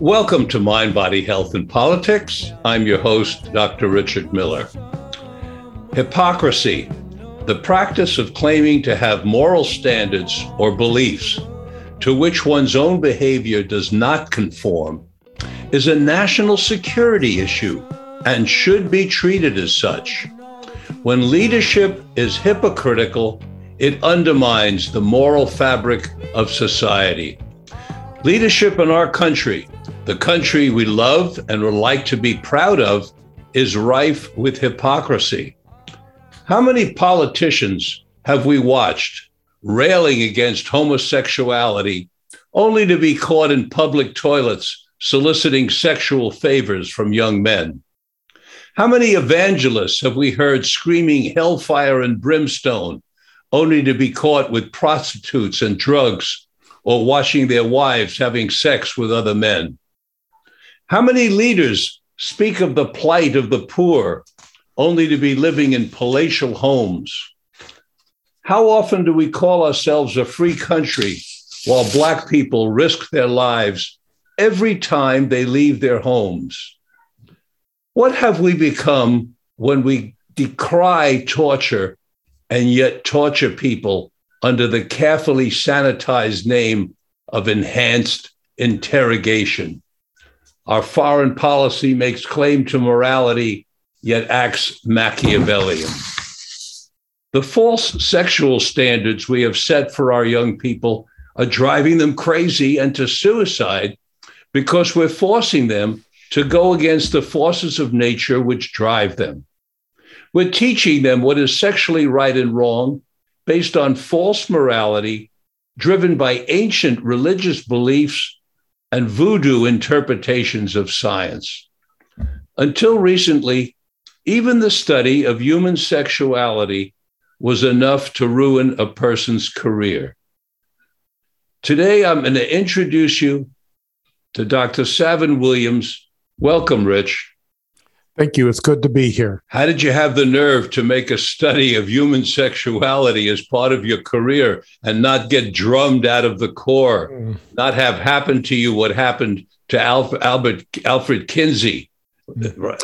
Welcome to Mind, Body, Health, and Politics. I'm your host, Dr. Richard Miller. Hypocrisy, the practice of claiming to have moral standards or beliefs to which one's own behavior does not conform, is a national security issue and should be treated as such. When leadership is hypocritical, it undermines the moral fabric of society. Leadership in our country, the country we love and would like to be proud of, is rife with hypocrisy. How many politicians have we watched railing against homosexuality only to be caught in public toilets soliciting sexual favors from young men? How many evangelists have we heard screaming hellfire and brimstone only to be caught with prostitutes and drugs or watching their wives having sex with other men? How many leaders speak of the plight of the poor only to be living in palatial homes? How often do we call ourselves a free country while Black people risk their lives every time they leave their homes? What have we become when we decry torture and yet torture people under the carefully sanitized name of enhanced interrogation? Our foreign policy makes claim to morality, yet acts Machiavellian. The false sexual standards we have set for our young people are driving them crazy and to suicide because we're forcing them to go against the forces of nature which drive them. We're teaching them what is sexually right and wrong based on false morality driven by ancient religious beliefs and voodoo interpretations of science. Until recently, even the study of human sexuality was enough to ruin a person's career. Today, I'm going to introduce you to Dr. Savin Williams. Welcome, Rich. Thank you. It's good to be here. How did you have the nerve to make a study of human sexuality as part of your career and not get drummed out of the core, Mm. not have happened to you what happened to Alf- Albert Alfred Kinsey? Right.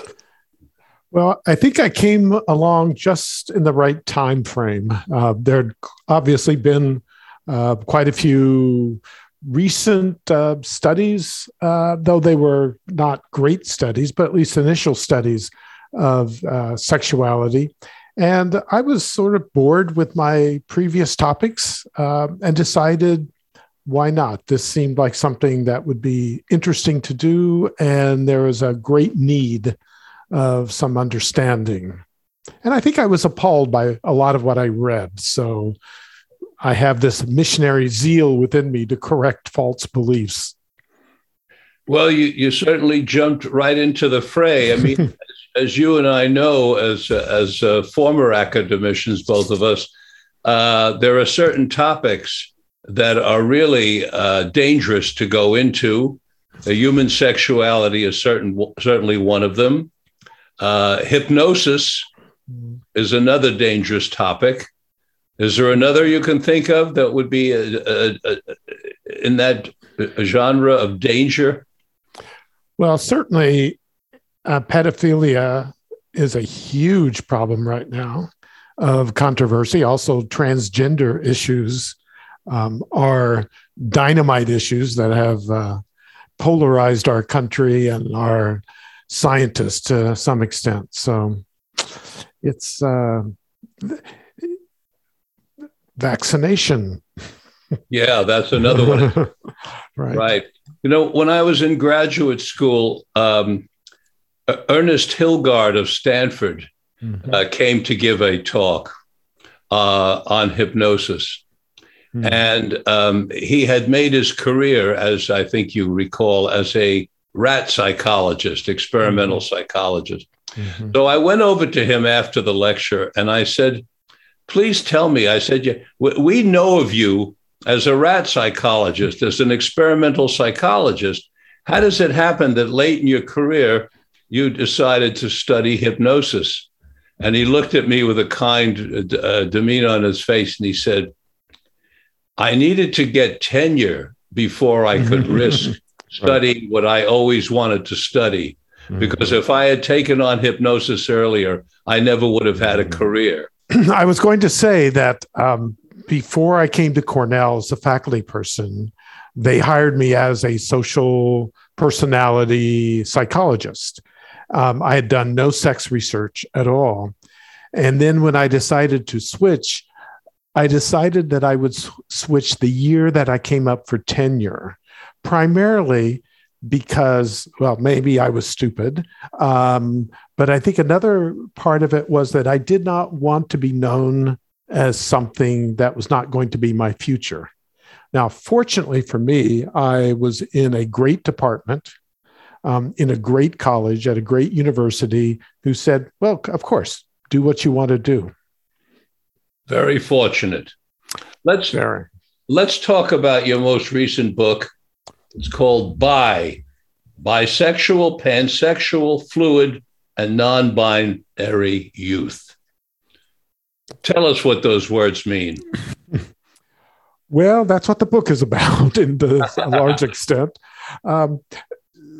Well, I think I came along just in the right time frame. Uh, there had obviously been uh, quite a few recent uh, studies, uh, though they were not great studies, but at least initial studies of uh, sexuality. And I was sort of bored with my previous topics uh, and decided why not? This seemed like something that would be interesting to do, and there was a great need of some understanding. And I think I was appalled by a lot of what I read. So I have this missionary zeal within me to correct false beliefs. Well, you, you certainly jumped right into the fray. I mean, as, as you and I know, as as uh, former academicians, both of us, uh, there are certain topics that are really uh, dangerous to go into. Uh, human sexuality is certain certainly one of them. Uh, hypnosis is another dangerous topic. Is there another you can think of that would be a, a, a, in that genre of danger? Well, certainly uh, pedophilia is a huge problem right now of controversy. Also, transgender issues um, are dynamite issues that have uh, polarized our country and our scientists to some extent. So it's uh, vaccination. Yeah, that's another one. right. right. You know, when I was in graduate school, um, Ernest Hilgard of Stanford Mhm. uh, came to give a talk uh, on hypnosis. Mhm. And um, he had made his career, as I think you recall, as a rat psychologist, experimental psychologist. Mhm. So I went over to him after the lecture and I said, Please tell me. I said, "Yeah, we- know of you as a rat psychologist, as an experimental psychologist. How does it happen that late in your career you decided to study hypnosis. And he looked at me with a kind uh, uh demeanor on his face and he said, I needed to get tenure before I could risk studying what I always wanted to study. Mm-hmm. Because if I had taken on hypnosis earlier, I never would have had a mm-hmm. career. I was going to say that um, before I came to Cornell as a faculty person, they hired me as a social personality psychologist. Um, I had done no sex research at all. And then when I decided to switch, I decided that I would s- switch the year that I came up for tenure, primarily because, well, maybe I was stupid. Um, but I think another part of it was that I did not want to be known as something that was not going to be my future. Now, fortunately for me, I was in a great department, um, in a great college, at a great university, who said, Well, of course, do what you want to do. Very fortunate. Let's Very. let's talk about your most recent book. It's called Bi, Bisexual, Pansexual, Fluid, and Non-Binary Youth. Tell us what those words mean. Well, that's what the book is about in the, a large extent. Um,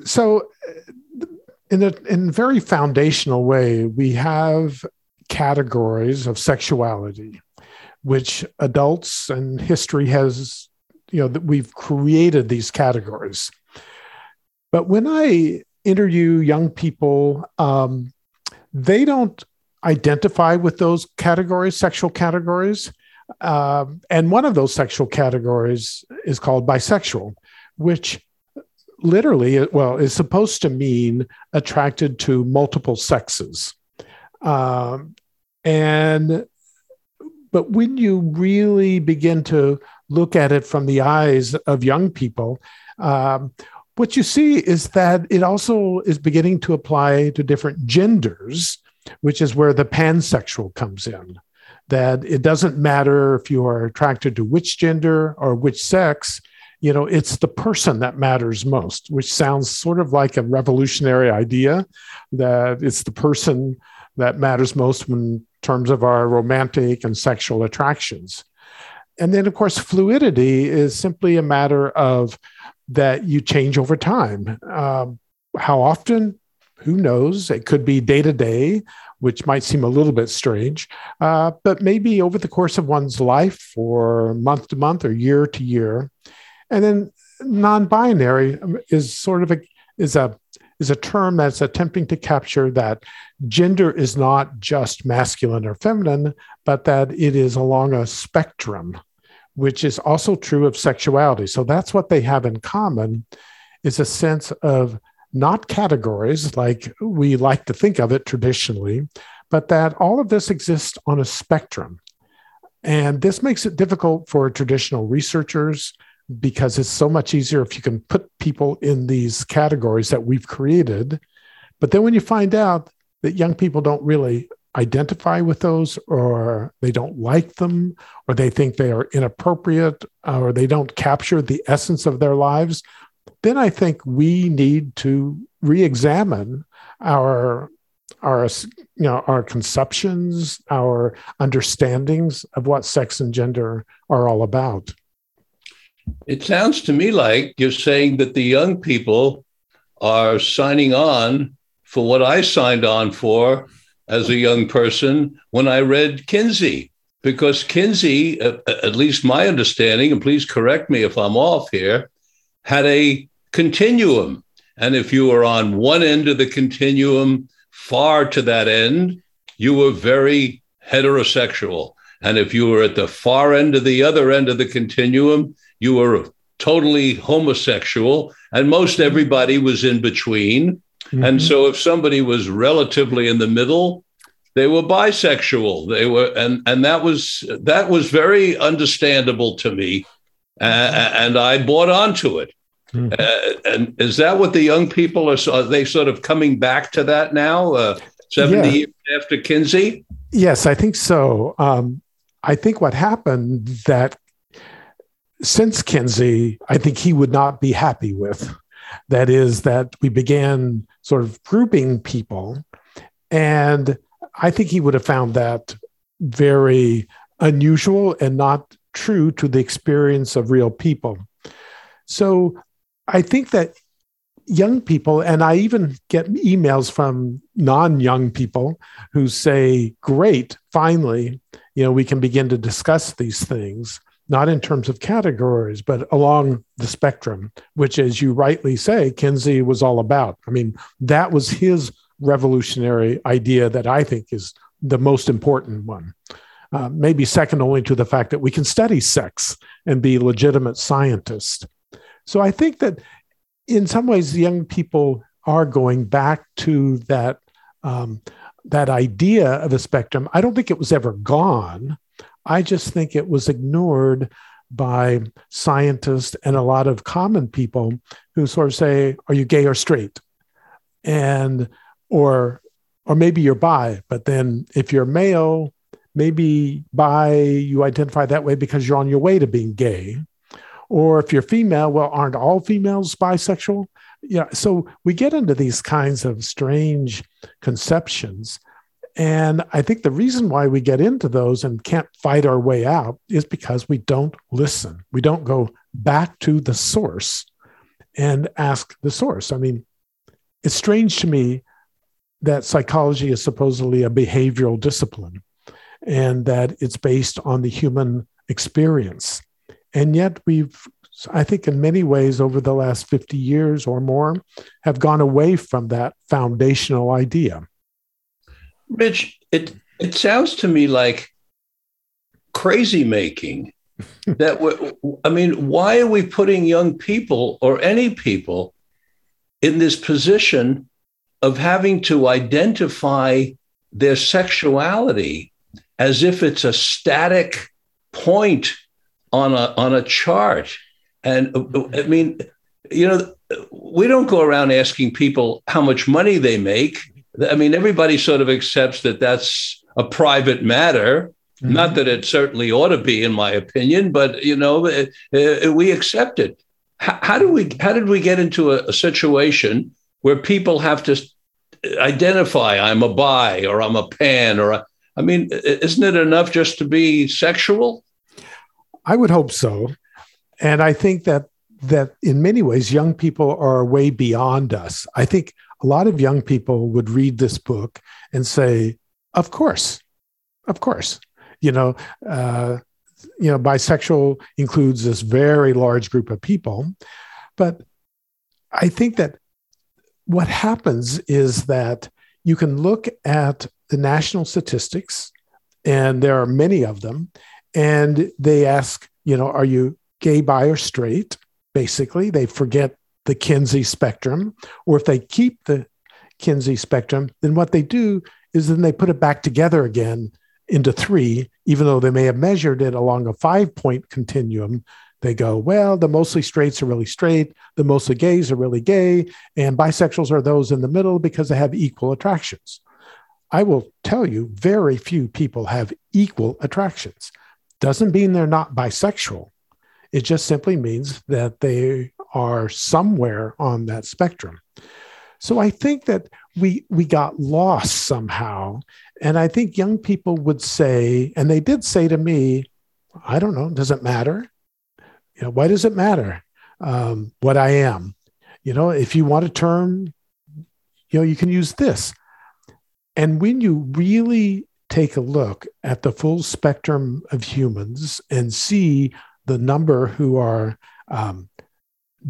so, uh, in a in very foundational way, we have categories of sexuality, which adults and history has, you know, that we've created these categories. But when I interview young people, um, they don't identify with those categories, sexual categories. Um, and one of those sexual categories is called bisexual, which literally, well, is supposed to mean attracted to multiple sexes. Um, and but when you really begin to look at it from the eyes of young people, um, what you see is that it also is beginning to apply to different genders, which is where the pansexual comes in. That it doesn't matter if you are attracted to which gender or which sex you know it's the person that matters most which sounds sort of like a revolutionary idea that it's the person that matters most in terms of our romantic and sexual attractions. And then of course fluidity is simply a matter of that you change over time. Um, how often? Who knows? It could be day to day which might seem a little bit strange, uh, but maybe over the course of one's life or month to month or year to year. And then non-binary is sort of a is a is a term that's attempting to capture that gender is not just masculine or feminine, but that it is along a spectrum, which is also true of sexuality. So that's what they have in common is a sense of not categories like we like to think of it traditionally, but that all of this exists on a spectrum. And this makes it difficult for traditional researchers because it's so much easier if you can put people in these categories that we've created. But then when you find out that young people don't really identify with those or they don't like them or they think they are inappropriate or they don't capture the essence of their lives then I think we need to re-examine our our you know our conceptions, our understandings of what sex and gender are all about. It sounds to me like you're saying that the young people are signing on for what I signed on for as a young person when I read Kinsey, because Kinsey, uh, uh, at least my understanding, and please correct me if I'm off here, had a continuum. And if you were on one end of the continuum, far to that end, you were very heterosexual. And if you were at the far end of the other end of the continuum, you were totally homosexual. And most everybody was in between. Mm-hmm. And so if somebody was relatively in the middle, they were bisexual. They were, and, and that was that was very understandable to me. Uh, and I bought onto it. Mm-hmm. Uh, and is that what the young people are? Are they sort of coming back to that now, uh, 70 yeah. years after Kinsey? Yes, I think so. Um, I think what happened that since Kinsey, I think he would not be happy with. That is, that we began sort of grouping people. And I think he would have found that very unusual and not true to the experience of real people. So I think that young people, and I even get emails from non young people who say, Great, finally, you know, we can begin to discuss these things, not in terms of categories, but along the spectrum, which, as you rightly say, Kinsey was all about. I mean, that was his revolutionary idea that I think is the most important one. Uh, maybe second only to the fact that we can study sex and be legitimate scientists. So I think that in some ways, young people are going back to that um, that idea of a spectrum. I don't think it was ever gone. I just think it was ignored by scientists and a lot of common people who sort of say, "Are you gay or straight?" and or or maybe you're bi, but then if you're male, maybe bi you identify that way because you're on your way to being gay or if you're female, well, aren't all females bisexual? Yeah. So we get into these kinds of strange conceptions. And I think the reason why we get into those and can't fight our way out is because we don't listen. We don't go back to the source and ask the source. I mean, it's strange to me that psychology is supposedly a behavioral discipline and that it's based on the human experience. And yet we've, I think, in many ways over the last 50 years or more, have gone away from that foundational idea. Rich, it it sounds to me like crazy making. that I mean, why are we putting young people or any people in this position of having to identify their sexuality as if it's a static point on a on a chart. And I mean, you know, we don't go around asking people how much money they make. I mean, everybody sort of accepts that that's a private matter. Mm-hmm. Not that it certainly ought to be, in my opinion, but you know, it, it, we accept it. How, how, do we? How did we get into a, a situation where people have to identify I'm a bi or I'm a pan or a, I mean, isn't it enough just to be sexual? I would hope so. And I think that that in many ways young people are way beyond us. I think a lot of young people would read this book and say, "Of course, of course." You know, uh, you know, bisexual includes this very large group of people, but I think that what happens is that you can look at the national statistics, and there are many of them, and they ask, you know, are you gay, bi, or straight? Basically, they forget the Kinsey spectrum, or if they keep the Kinsey spectrum, then what they do is then they put it back together again into three, even though they may have measured it along a five point continuum. They go, well, the mostly straights are really straight, the mostly gays are really gay, and bisexuals are those in the middle because they have equal attractions. I will tell you, very few people have equal attractions doesn't mean they're not bisexual. It just simply means that they are somewhere on that spectrum. So I think that we we got lost somehow. And I think young people would say, and they did say to me, I don't know, does it matter? You know, why does it matter um, what I am? You know, if you want a term, you know, you can use this. And when you really take a look at the full spectrum of humans and see the number who are um,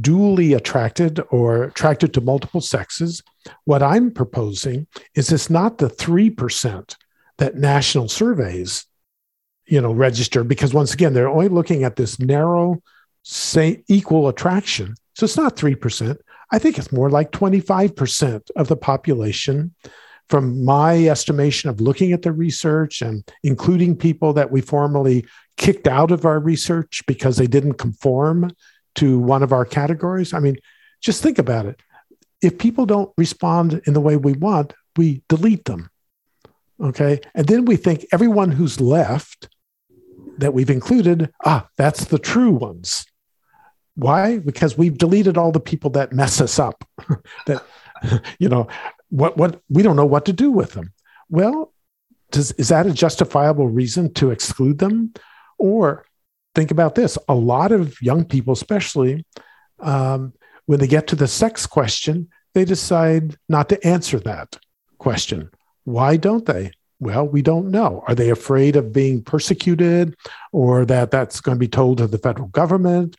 dually attracted or attracted to multiple sexes, what I'm proposing is it's not the 3% that national surveys you know register because once again they're only looking at this narrow say equal attraction. So it's not 3% i think it's more like 25% of the population from my estimation of looking at the research and including people that we formally kicked out of our research because they didn't conform to one of our categories. I mean, just think about it. If people don't respond in the way we want, we delete them. Okay. And then we think everyone who's left that we've included, ah, that's the true ones. Why? Because we've deleted all the people that mess us up. that you know what what we don't know what to do with them. Well, does is that a justifiable reason to exclude them? Or think about this: a lot of young people, especially um, when they get to the sex question, they decide not to answer that question. Why don't they? Well, we don't know. Are they afraid of being persecuted or that that's going to be told to the federal government?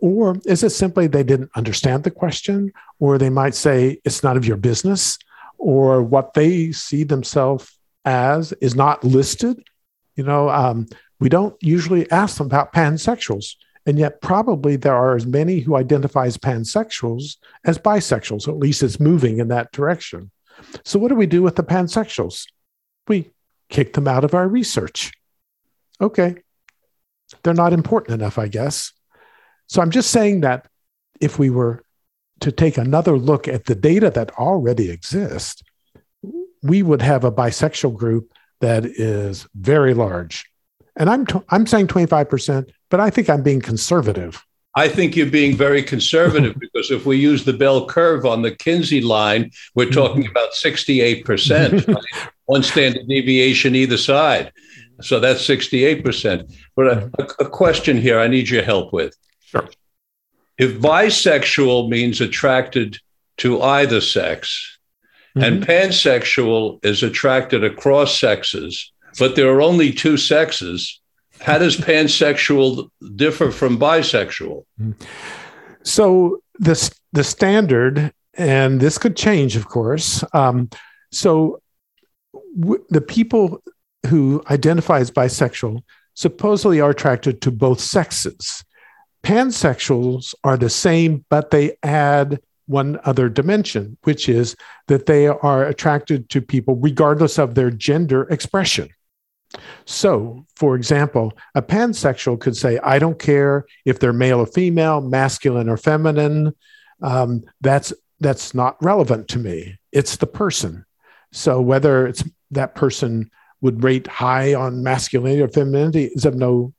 Or is it simply they didn't understand the question? Or they might say it's none of your business? Or what they see themselves as is not listed? You know, um, we don't usually ask them about pansexuals. And yet, probably there are as many who identify as pansexuals as bisexuals, at least it's moving in that direction. So, what do we do with the pansexuals? We kick them out of our research. Okay. They're not important enough, I guess. So, I'm just saying that if we were to take another look at the data that already exists, we would have a bisexual group that is very large. And I'm, t- I'm saying 25%, but I think I'm being conservative. I think you're being very conservative because if we use the bell curve on the Kinsey line, we're talking about 68%, one standard deviation either side. So that's 68%. But a, a, question here I need your help with. Sure. If bisexual means attracted to either sex, mm-hmm. and pansexual is attracted across sexes, but there are only two sexes, how does pansexual differ from bisexual? So the the standard, and this could change, of course. Um, so w- the people who identify as bisexual supposedly are attracted to both sexes. Pansexuals are the same, but they add one other dimension, which is that they are attracted to people regardless of their gender expression. So, for example, a pansexual could say, I don't care if they're male or female, masculine or feminine. Um, that's, that's not relevant to me. It's the person. So, whether it's that person would rate high on masculinity or femininity is of no,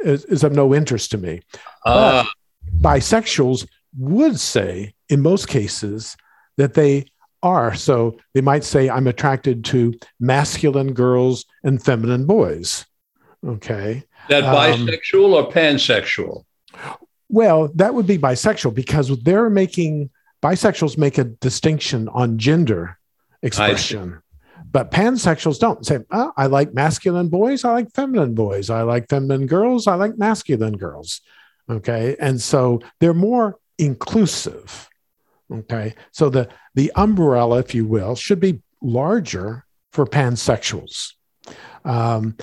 is, is of no interest to me. Uh. bisexuals would say, in most cases, that they are. So they might say, I'm attracted to masculine girls and feminine boys. Okay. That um, bisexual um, or pansexual? Well, that would be bisexual because they're making bisexuals make a distinction on gender expression. But pansexuals don't say, oh, I like masculine boys, I like feminine boys, I like feminine girls, I like masculine girls. Okay. And so they're more inclusive. Okay. So the, the umbrella, if you will, should be larger for pansexuals. Um,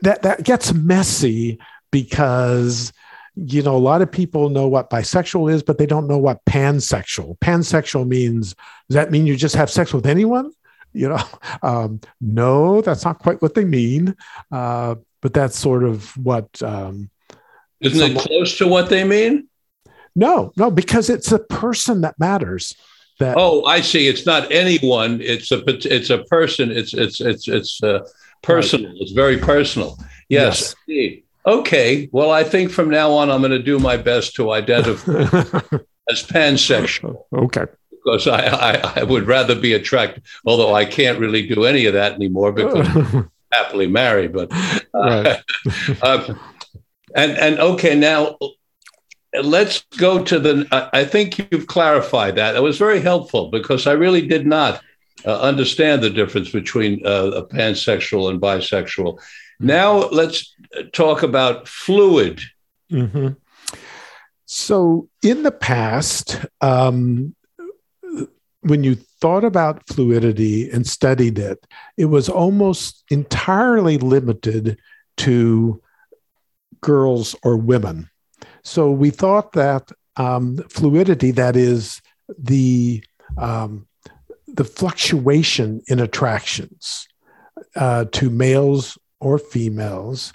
that, that gets messy because, you know, a lot of people know what bisexual is, but they don't know what pansexual. Pansexual means, does that mean you just have sex with anyone? You know, um, no, that's not quite what they mean. Uh, but that's sort of what. Um, Isn't it close to what they mean? No, no, because it's a person that matters. That oh, I see. It's not anyone. It's a it's a person. It's it's it's it's uh, personal. Right. It's very personal. Yes. yes. Okay. Well, I think from now on, I'm going to do my best to identify as pansexual. Okay. Because I, I, I would rather be attracted, although I can't really do any of that anymore because I'm happily married. But uh, right. uh, and and okay, now let's go to the. I think you've clarified that. It was very helpful because I really did not uh, understand the difference between uh, a pansexual and bisexual. Now let's talk about fluid. Mm-hmm. So, in the past, um, when you thought about fluidity and studied it, it was almost entirely limited to girls or women. So we thought that um, fluidity, that is the um, the fluctuation in attractions uh, to males or females,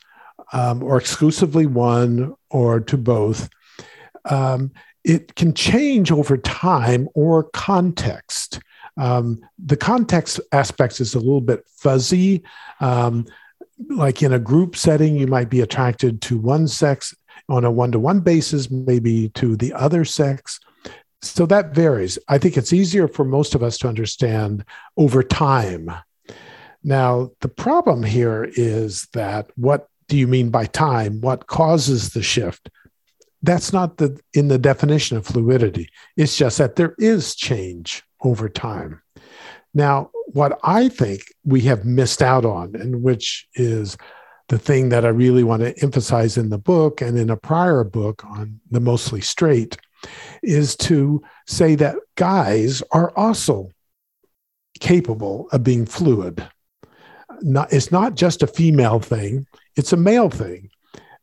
um, or exclusively one or to both, um, it can change over time or context. Um, the context aspects is a little bit fuzzy. Um, like in a group setting, you might be attracted to one sex on a one to one basis, maybe to the other sex. So that varies. I think it's easier for most of us to understand over time. Now, the problem here is that what do you mean by time? What causes the shift? That's not the in the definition of fluidity. It's just that there is change over time. Now, what I think we have missed out on, and which is the thing that I really want to emphasize in the book and in a prior book on the mostly straight, is to say that guys are also capable of being fluid. Not, it's not just a female thing, it's a male thing.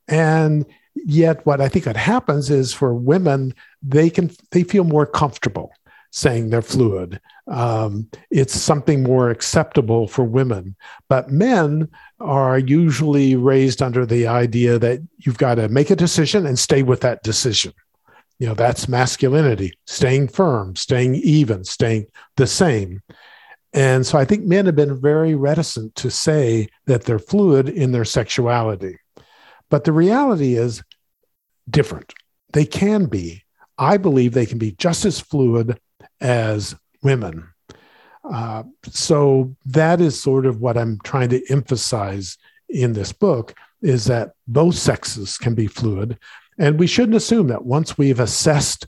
And yet what I think that happens is for women, they can they feel more comfortable saying they're fluid. Um, it's something more acceptable for women. But men are usually raised under the idea that you've got to make a decision and stay with that decision. You know, that's masculinity, staying firm, staying even, staying the same. And so I think men have been very reticent to say that they're fluid in their sexuality. But the reality is different. They can be. I believe they can be just as fluid as women. Uh, so that is sort of what I'm trying to emphasize in this book is that both sexes can be fluid. And we shouldn't assume that once we've assessed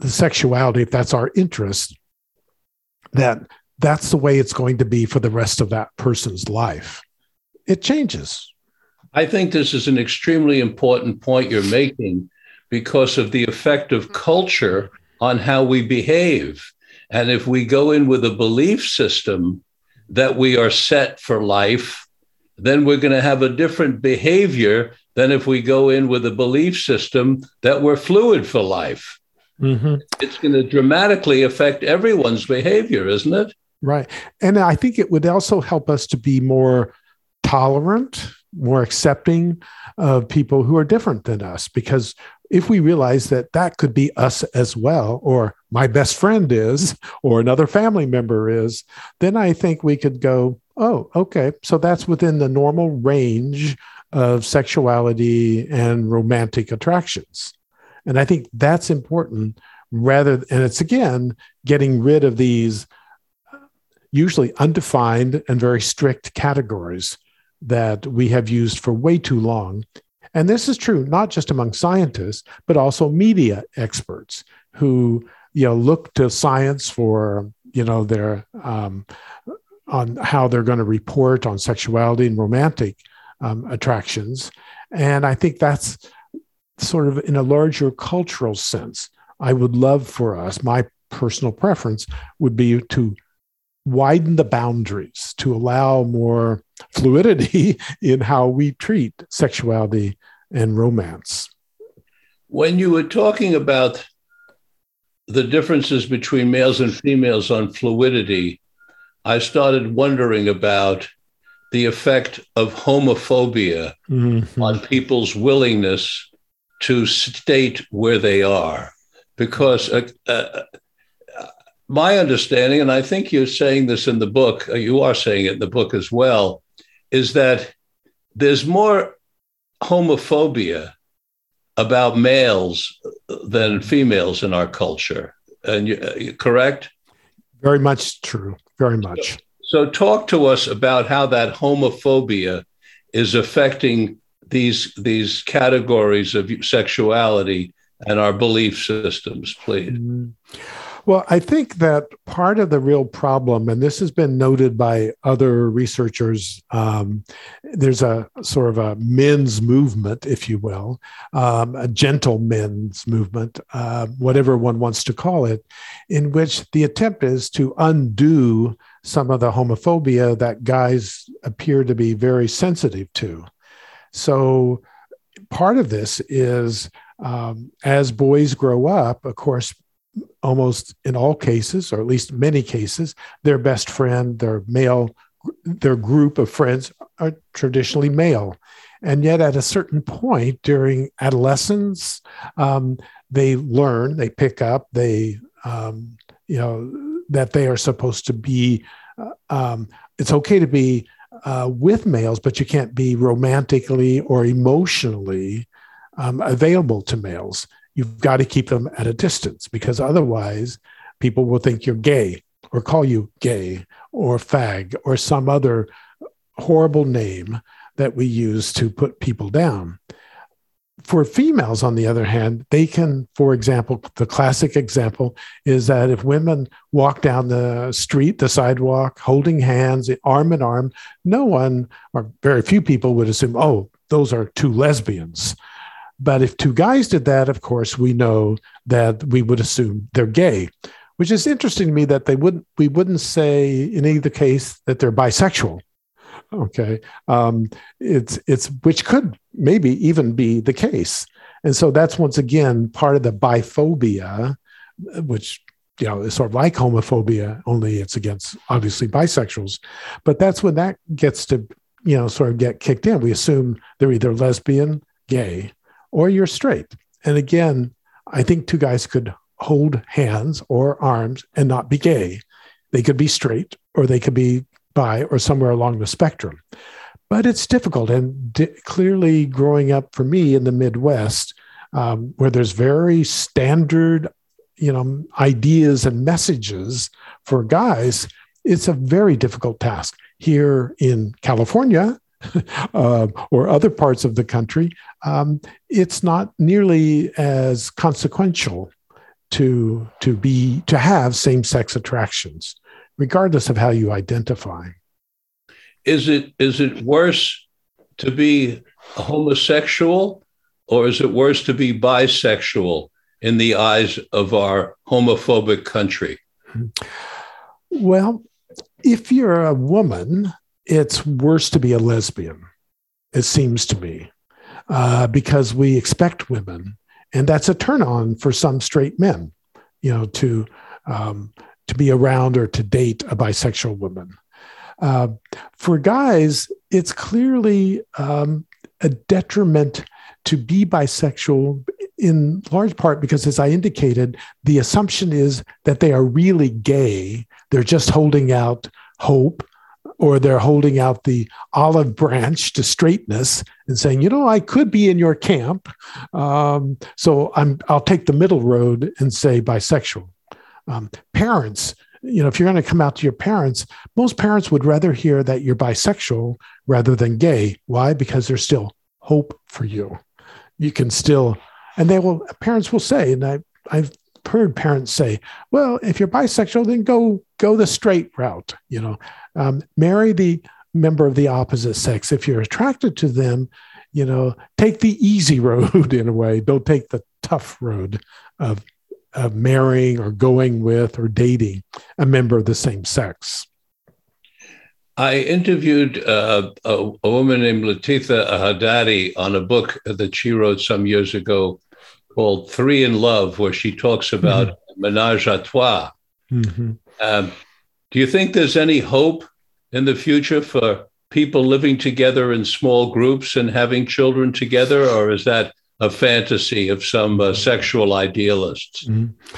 the sexuality, if that's our interest, that that's the way it's going to be for the rest of that person's life. It changes. I think this is an extremely important point you're making because of the effect of culture on how we behave. And if we go in with a belief system that we are set for life, then we're going to have a different behavior than if we go in with a belief system that we're fluid for life. Mm-hmm. It's going to dramatically affect everyone's behavior, isn't it? Right. And I think it would also help us to be more tolerant, more accepting of people who are different than us because if we realize that that could be us as well, or my best friend is, or another family member is, then I think we could go, oh, okay, so that's within the normal range of sexuality and romantic attractions. And I think that's important rather, and it's again getting rid of these usually undefined and very strict categories that we have used for way too long and this is true not just among scientists, but also media experts who you know look to science for you know their um, on how they're going to report on sexuality and romantic um, attractions. And I think that's sort of in a larger cultural sense. I would love for us, my personal preference would be to widen the boundaries to allow more fluidity in how we treat sexuality and romance. When you were talking about the differences between males and females on fluidity, I started wondering about the effect of homophobia mm-hmm. on people's willingness to state where they are. Because uh, uh, my understanding, and I think you're saying this in the book, uh, you are saying it in the book as well, is that there's more homophobia about males than females in our culture. And you, uh, correct? Very much true. Very much. So, so, talk to us about how that homophobia is affecting these these categories of sexuality and our belief systems, please. Well, I think that part of the real problem, and this has been noted by other researchers, um, there's a sort of a men's movement, if you will, um, a gentle men's movement, uh, whatever one wants to call it, in which the attempt is to undo some of the homophobia that guys appear to be very sensitive to. So, part of this is um, as boys grow up, of course, almost in all cases, or at least many cases, their best friend, their male, their group of friends are traditionally male. And yet, at a certain point during adolescence, um, they learn, they pick up, they, um, you know, that they are supposed to be, uh, um, it's okay to be uh, with males, but you can't be romantically or emotionally um, available to males. You've got to keep them at a distance because otherwise, people will think you're gay or call you gay or fag or some other horrible name that we use to put people down. For females, on the other hand, they can, for example, the classic example is that if women walk down the street, the sidewalk, holding hands, arm in arm, no one or very few people would assume, oh, those are two lesbians. But if two guys did that, of course, we know that we would assume they're gay, which is interesting to me that they wouldn't we wouldn't say in either case that they're bisexual. Okay, um, it's it's which could maybe even be the case, and so that's once again part of the biphobia, which you know is sort of like homophobia, only it's against obviously bisexuals, but that's when that gets to you know sort of get kicked in. We assume they're either lesbian, gay, or you're straight, and again, I think two guys could hold hands or arms and not be gay. They could be straight or they could be by or somewhere along the spectrum. But it's difficult. And di- clearly, growing up for me in the Midwest, um, where there's very standard, you know, ideas and messages for guys, it's a very difficult task. Here in California, uh, or other parts of the country, um, it's not nearly as consequential to to be to have same sex attractions regardless of how you identify. Is it is it worse to be homosexual or is it worse to be bisexual in the eyes of our homophobic country? Well, if you're a woman, it's worse to be a lesbian, it seems to me, uh, because we expect women, and that's a turn on for some straight men, you know, to um, to be around or to date a bisexual woman. Uh, for guys, it's clearly um, a detriment to be bisexual in large part because, as I indicated, the assumption is that they are really gay. They're just holding out hope or they're holding out the olive branch to straightness and saying, you know, I could be in your camp. Um, so I'm, I'll take the middle road and say bisexual. Um, parents you know if you're going to come out to your parents most parents would rather hear that you're bisexual rather than gay. Why? Because there's still hope for you. You can still and they will parents will say and I, i've heard parents say well if you're bisexual then go go the straight route you know. Um, marry the member of the opposite sex. If you're attracted to them you know take the easy road in a way. Don't take the tough road of of marrying or going with or dating a member of the same sex. I interviewed uh, a, a, woman named Letha Hadady on a book that she wrote some years ago called Three in Love, where she talks about mm-hmm. menage a trois. Mm-hmm. Um, do you think there's any hope in the future for people living together in small groups and having children together, or is that a fantasy of some uh, sexual idealists. Mm-hmm.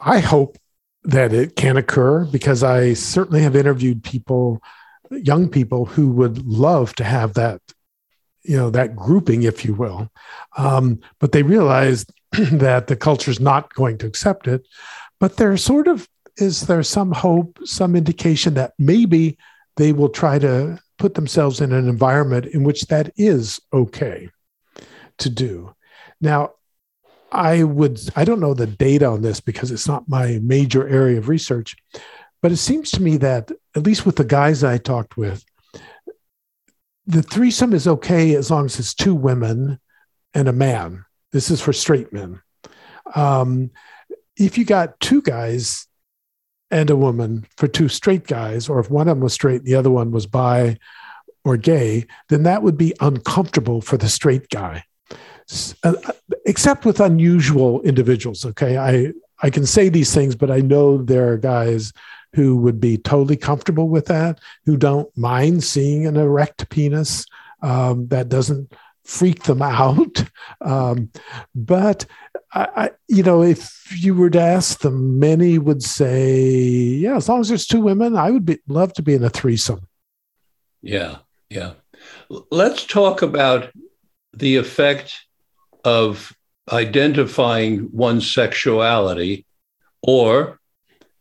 I hope that it can occur because I certainly have interviewed people, young people who would love to have that, you know, that grouping, if you will. Um, but they realize that the culture is not going to accept it. But there sort of is there some hope, some indication that maybe they will try to put themselves in an environment in which that is okay to do. Now, I would, I don't know the data on this because it's not my major area of research, but it seems to me that, at least with the guys I talked with, the threesome is okay as long as it's two women and a man. This is for straight men. Um, if you got two guys and a woman for two straight guys, or if one of them was straight, and the other one was bi or gay, then that would be uncomfortable for the straight guy. Uh, except with unusual individuals. Okay, I I can say these things, but I know there are guys who would be totally comfortable with that, who don't mind seeing an erect penis. Um, that doesn't freak them out. Um, but I, I, you know, if you were to ask them, many would say, "Yeah, as long as there's two women, I would be love to be in a threesome." Yeah, yeah. Let's talk about the effect of identifying one's sexuality or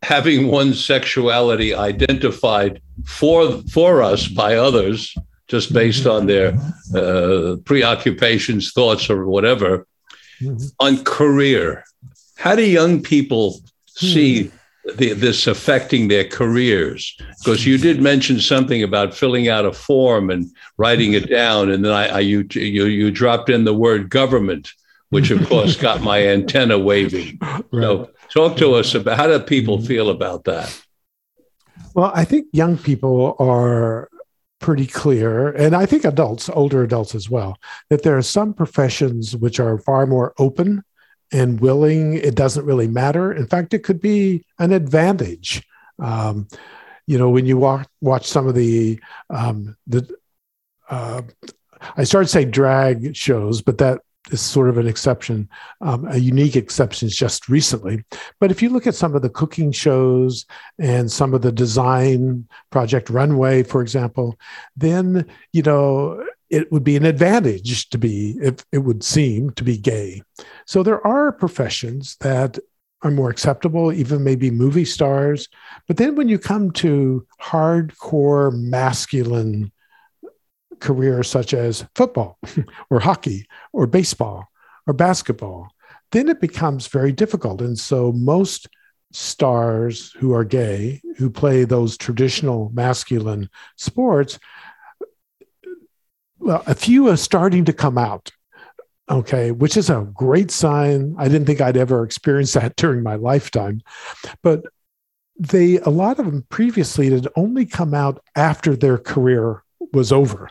having one's sexuality identified for for us by others just based on their uh, preoccupations thoughts or whatever on career. How do young people see the, this affecting their careers? Because you did mention something about filling out a form and writing it down and then I, I you, you you dropped in the word government which of course got my antenna waving. So talk to us about how do people feel about that Well, I think young people are pretty clear, and I think adults, older adults as well, that there are some professions which are far more open and willing. It doesn't really matter. In fact, it could be an advantage. Um, you know, when you walk, watch some of the um, the uh, I started saying drag shows, but that is sort of an exception, um, a unique exception just recently. But if you look at some of the cooking shows and some of the design project runway, for example, then you know it would be an advantage to be, if it would seem to be gay. So there are professions that are more acceptable, even maybe movie stars. But then when you come to hardcore masculine careers such as football or hockey or baseball or basketball, then it becomes very difficult. And so most stars who are gay, who play those traditional masculine sports, well, a few are starting to come out. Okay, which is a great sign. I didn't think I'd ever experience that during my lifetime. But they, a lot of them previously had only come out after their career was over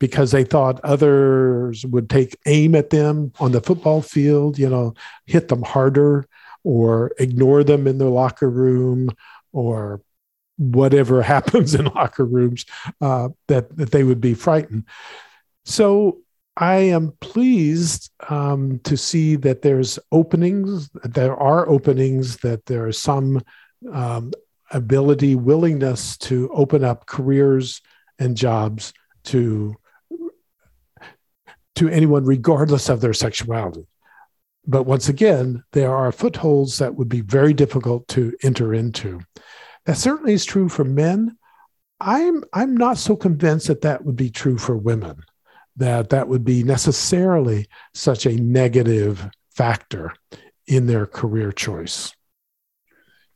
because they thought others would take aim at them on the football field, you know, hit them harder or ignore them in the locker room or whatever happens in locker rooms uh, that, that they would be frightened. So I am pleased um, to see that there's openings, there are openings, that there is some um, ability, willingness to open up careers and jobs to to anyone regardless of their sexuality. But once again, there are footholds that would be very difficult to enter into. That certainly is true for men. I'm I'm not so convinced that that would be true for women. That that would be necessarily such a negative factor in their career choice.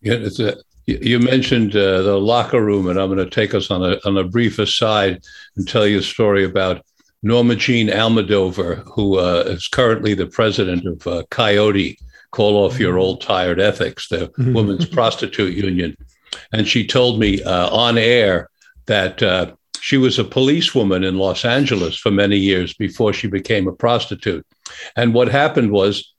Yeah, it's a, you mentioned uh, the locker room, and I'm going to take us on a on a brief aside and tell you a story about Norma Jean Almodovar, who uh, is currently the president of uh, Coyote, Call Off Your Old Tired Ethics, the women's prostitute union. And she told me uh, on air that uh, she was a policewoman in Los Angeles for many years before she became a prostitute. And what happened was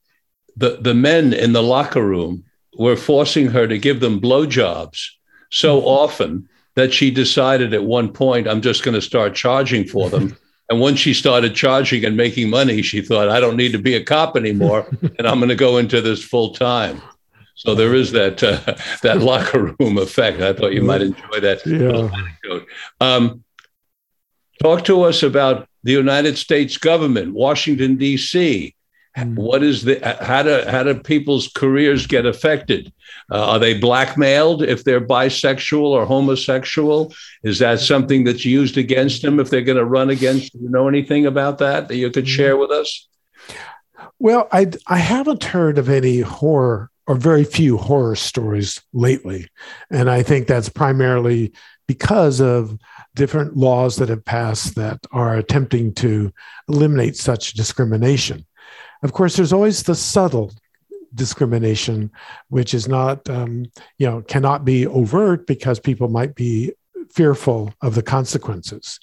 the, the men in the locker room were forcing her to give them blowjobs so often that she decided at one point, I'm just going to start charging for them. And once she started charging and making money, she thought, I don't need to be a cop anymore, and I'm going to go into this full time. So there is that uh, that locker room effect. I thought you might enjoy that. little anecdote. Um, talk to us about the United States government, Washington D.C. What is the how do how do people's careers get affected? Uh, are they blackmailed if they're bisexual or homosexual? Is that something that's used against them if they're going to run against? Do you know anything about that that you could share with us? Well, I I haven't heard of any horror or very few horror stories lately, and I think that's primarily because of different laws that have passed that are attempting to eliminate such discrimination. Of course, there's always the subtle discrimination, which is not, um, you know, cannot be overt because people might be fearful of the consequences.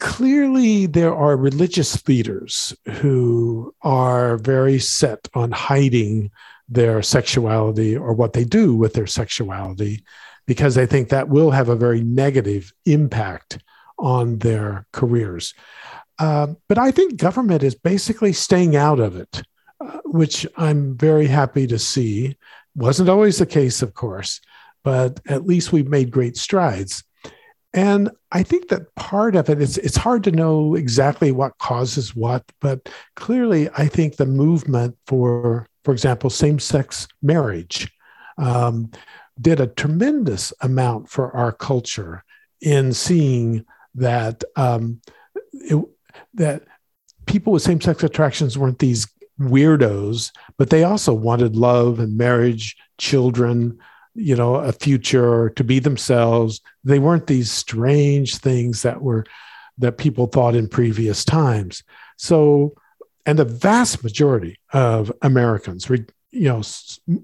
Clearly, there are religious leaders who are very set on hiding their sexuality or what they do with their sexuality because they think that will have a very negative impact on their careers. Uh, but I think government is basically staying out of it, uh, which I'm very happy to see. Wasn't always the case, of course, but at least we've made great strides. And I think that part of it, it's, it's hard to know exactly what causes what, but clearly I think the movement for, for example, same-sex marriage um, did a tremendous amount for our culture in seeing that um, it, that people with same-sex attractions weren't these weirdos, but they also wanted love and marriage, children, you know, a future to be themselves. They weren't these strange things that were that people thought in previous times. So, and the vast majority of Americans, you know,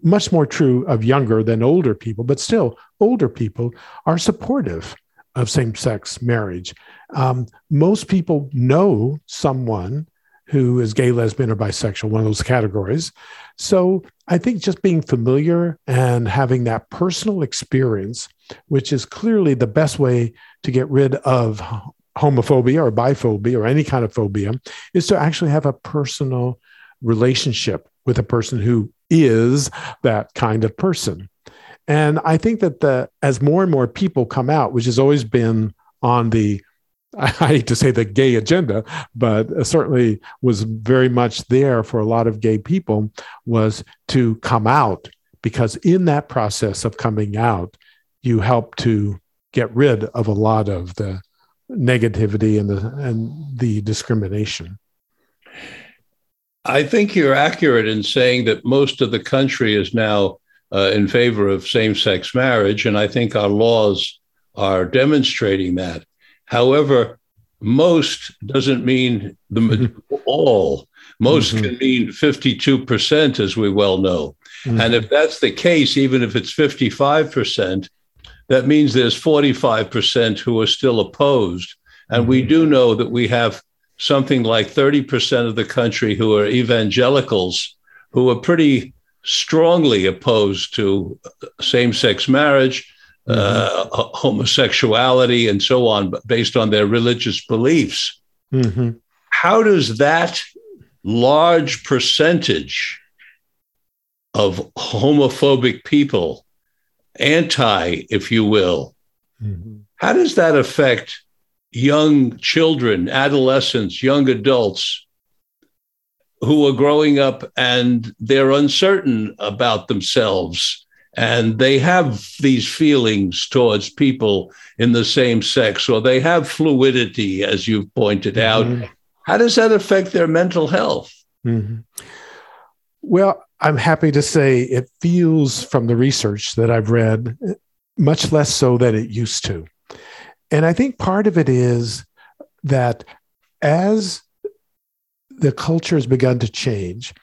much more true of younger than older people, but still older people are supportive of same sex marriage. Um, most people know someone who is gay, lesbian, or bisexual, one of those categories. So I think just being familiar and having that personal experience, which is clearly the best way to get rid of homophobia or biphobia or any kind of phobia, is to actually have a personal relationship with a person who is that kind of person. And I think that the as more and more people come out, which has always been on the I hate to say the gay agenda, but certainly was very much there for a lot of gay people was to come out because in that process of coming out, you help to get rid of a lot of the negativity and the and the discrimination. I think you're accurate in saying that most of the country is now uh, in favor of same-sex marriage, and I think our laws are demonstrating that. However, most doesn't mean the mm-hmm. all. Most mm-hmm. can mean 52%, as we well know. Mm-hmm. And if that's the case, even if it's 55%, that means there's 45% who are still opposed. And we mm-hmm. do know that we have something like 30% of the country who are evangelicals who are pretty strongly opposed to same sex marriage uh, homosexuality and so on, based on their religious beliefs. Mm-hmm. How does that large percentage of homophobic people, anti, if you will, mm-hmm. how does that affect young children, adolescents, young adults who are growing up and they're uncertain about themselves? and they have these feelings towards people in the same sex, or they have fluidity, as you've pointed mm-hmm. out. How does that affect their mental health? Mm-hmm. Well, I'm happy to say it feels from the research that I've read much less so than it used to. And I think part of it is that as the culture has begun to change,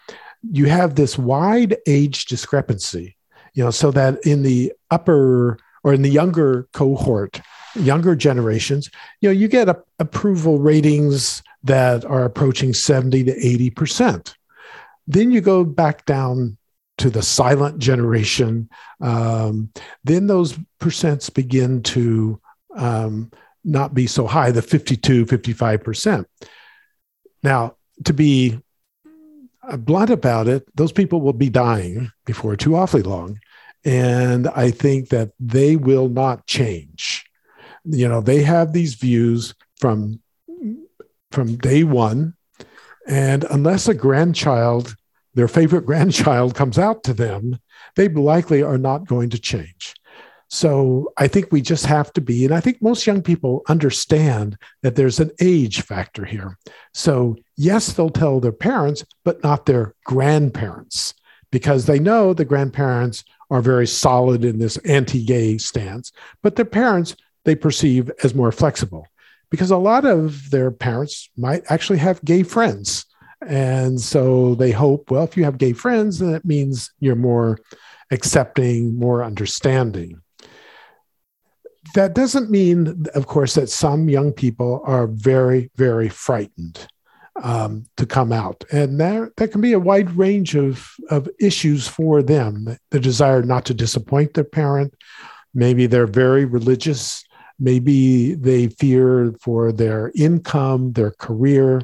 you have this wide age discrepancy you know, so that in the upper or in the younger cohort, younger generations, you know, you get a, approval ratings that are approaching 70 to 80%. Then you go back down to the silent generation. Um, then those percents begin to um, not be so high, the 52, 55%. Now, to be uh, blunt about it, those people will be dying before too awfully long. And I think that they will not change. You know, they have these views from from day one. And unless a grandchild, their favorite grandchild comes out to them, they likely are not going to change. So I think we just have to be, and I think most young people understand that there's an age factor here. So, yes, they'll tell their parents, but not their grandparents, because they know the grandparents are very solid in this anti gay stance, but their parents they perceive as more flexible because a lot of their parents might actually have gay friends. And so they hope, well, if you have gay friends, then means you're more accepting, more understanding. That doesn't mean, of course, that some young people are very, very frightened um, to come out. And there, there can be a wide range of, of issues for them the desire not to disappoint their parent. Maybe they're very religious. Maybe they fear for their income, their career.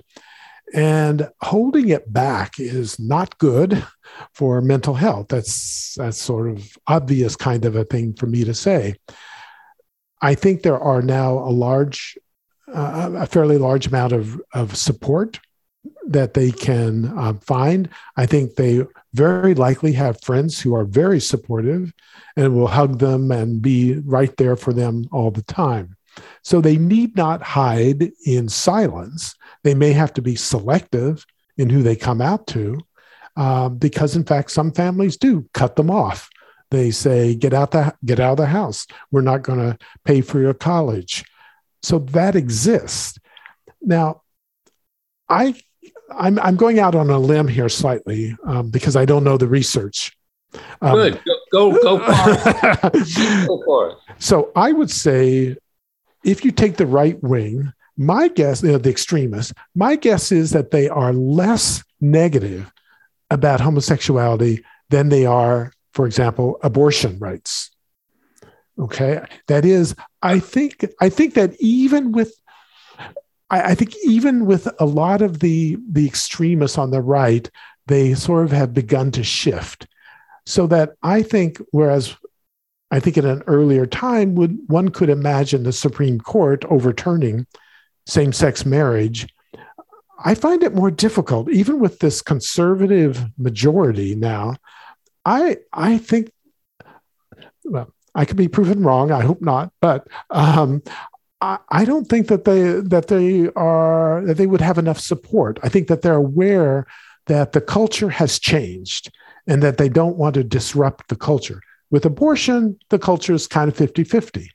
And holding it back is not good for mental health. That's, that's sort of obvious kind of a thing for me to say. I think there are now a large, uh, a fairly large amount of, of support that they can uh, find. I think they very likely have friends who are very supportive and will hug them and be right there for them all the time. So they need not hide in silence. They may have to be selective in who they come out to, uh, because in fact, some families do cut them off. They say, "Get out the get out of the house. We're not going to pay for your college." So that exists. Now, I I'm, I'm going out on a limb here slightly um, because I don't know the research. Um, Good. Go, go, go, for go it. So I would say if you take the right wing, my guess, you know, the extremists, my guess is that they are less negative about homosexuality than they are, for example, abortion rights. Okay. That is, I think, I think that even with I, I think even with a lot of the the extremists on the right, they sort of have begun to shift. So that I think, whereas I think in an earlier time, would one could imagine the Supreme Court overturning same-sex marriage. I find it more difficult, even with this conservative majority now. I I think well, I could be proven wrong. I hope not, but um, I, don't think that they that they are that they would have enough support. I think that they're aware that the culture has changed and that they don't want to disrupt the culture. With abortion, the culture is kind of 50-50.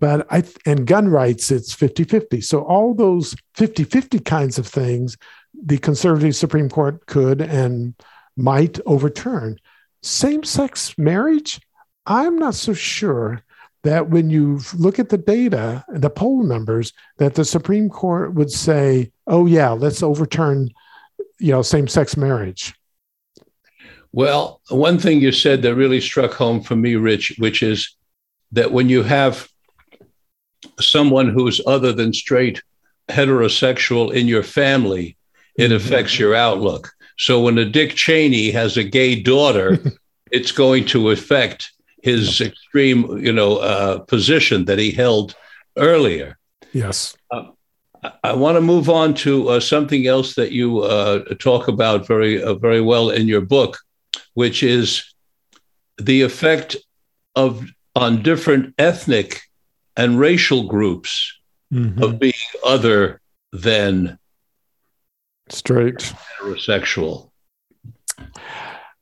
But I and gun rights, it's 50-50. So all those 50-50 kinds of things, the conservative Supreme Court could and might overturn. Same-sex marriage, I'm not so sure that when you look at the data and the poll numbers, that the Supreme Court would say, "Oh yeah, let's overturn, you know, same-sex marriage." Well, one thing you said that really struck home for me, Rich, which is that when you have someone who's other than straight heterosexual in your family, it mm-hmm. affects your outlook. So when a Dick Cheney has a gay daughter, it's going to affect his extreme, you know, uh, position that he held earlier. Yes. Uh, I want to move on to uh, something else that you uh, talk about very, uh, very well in your book, which is the effect of on different ethnic and racial groups mm-hmm. of being other than straight heterosexual.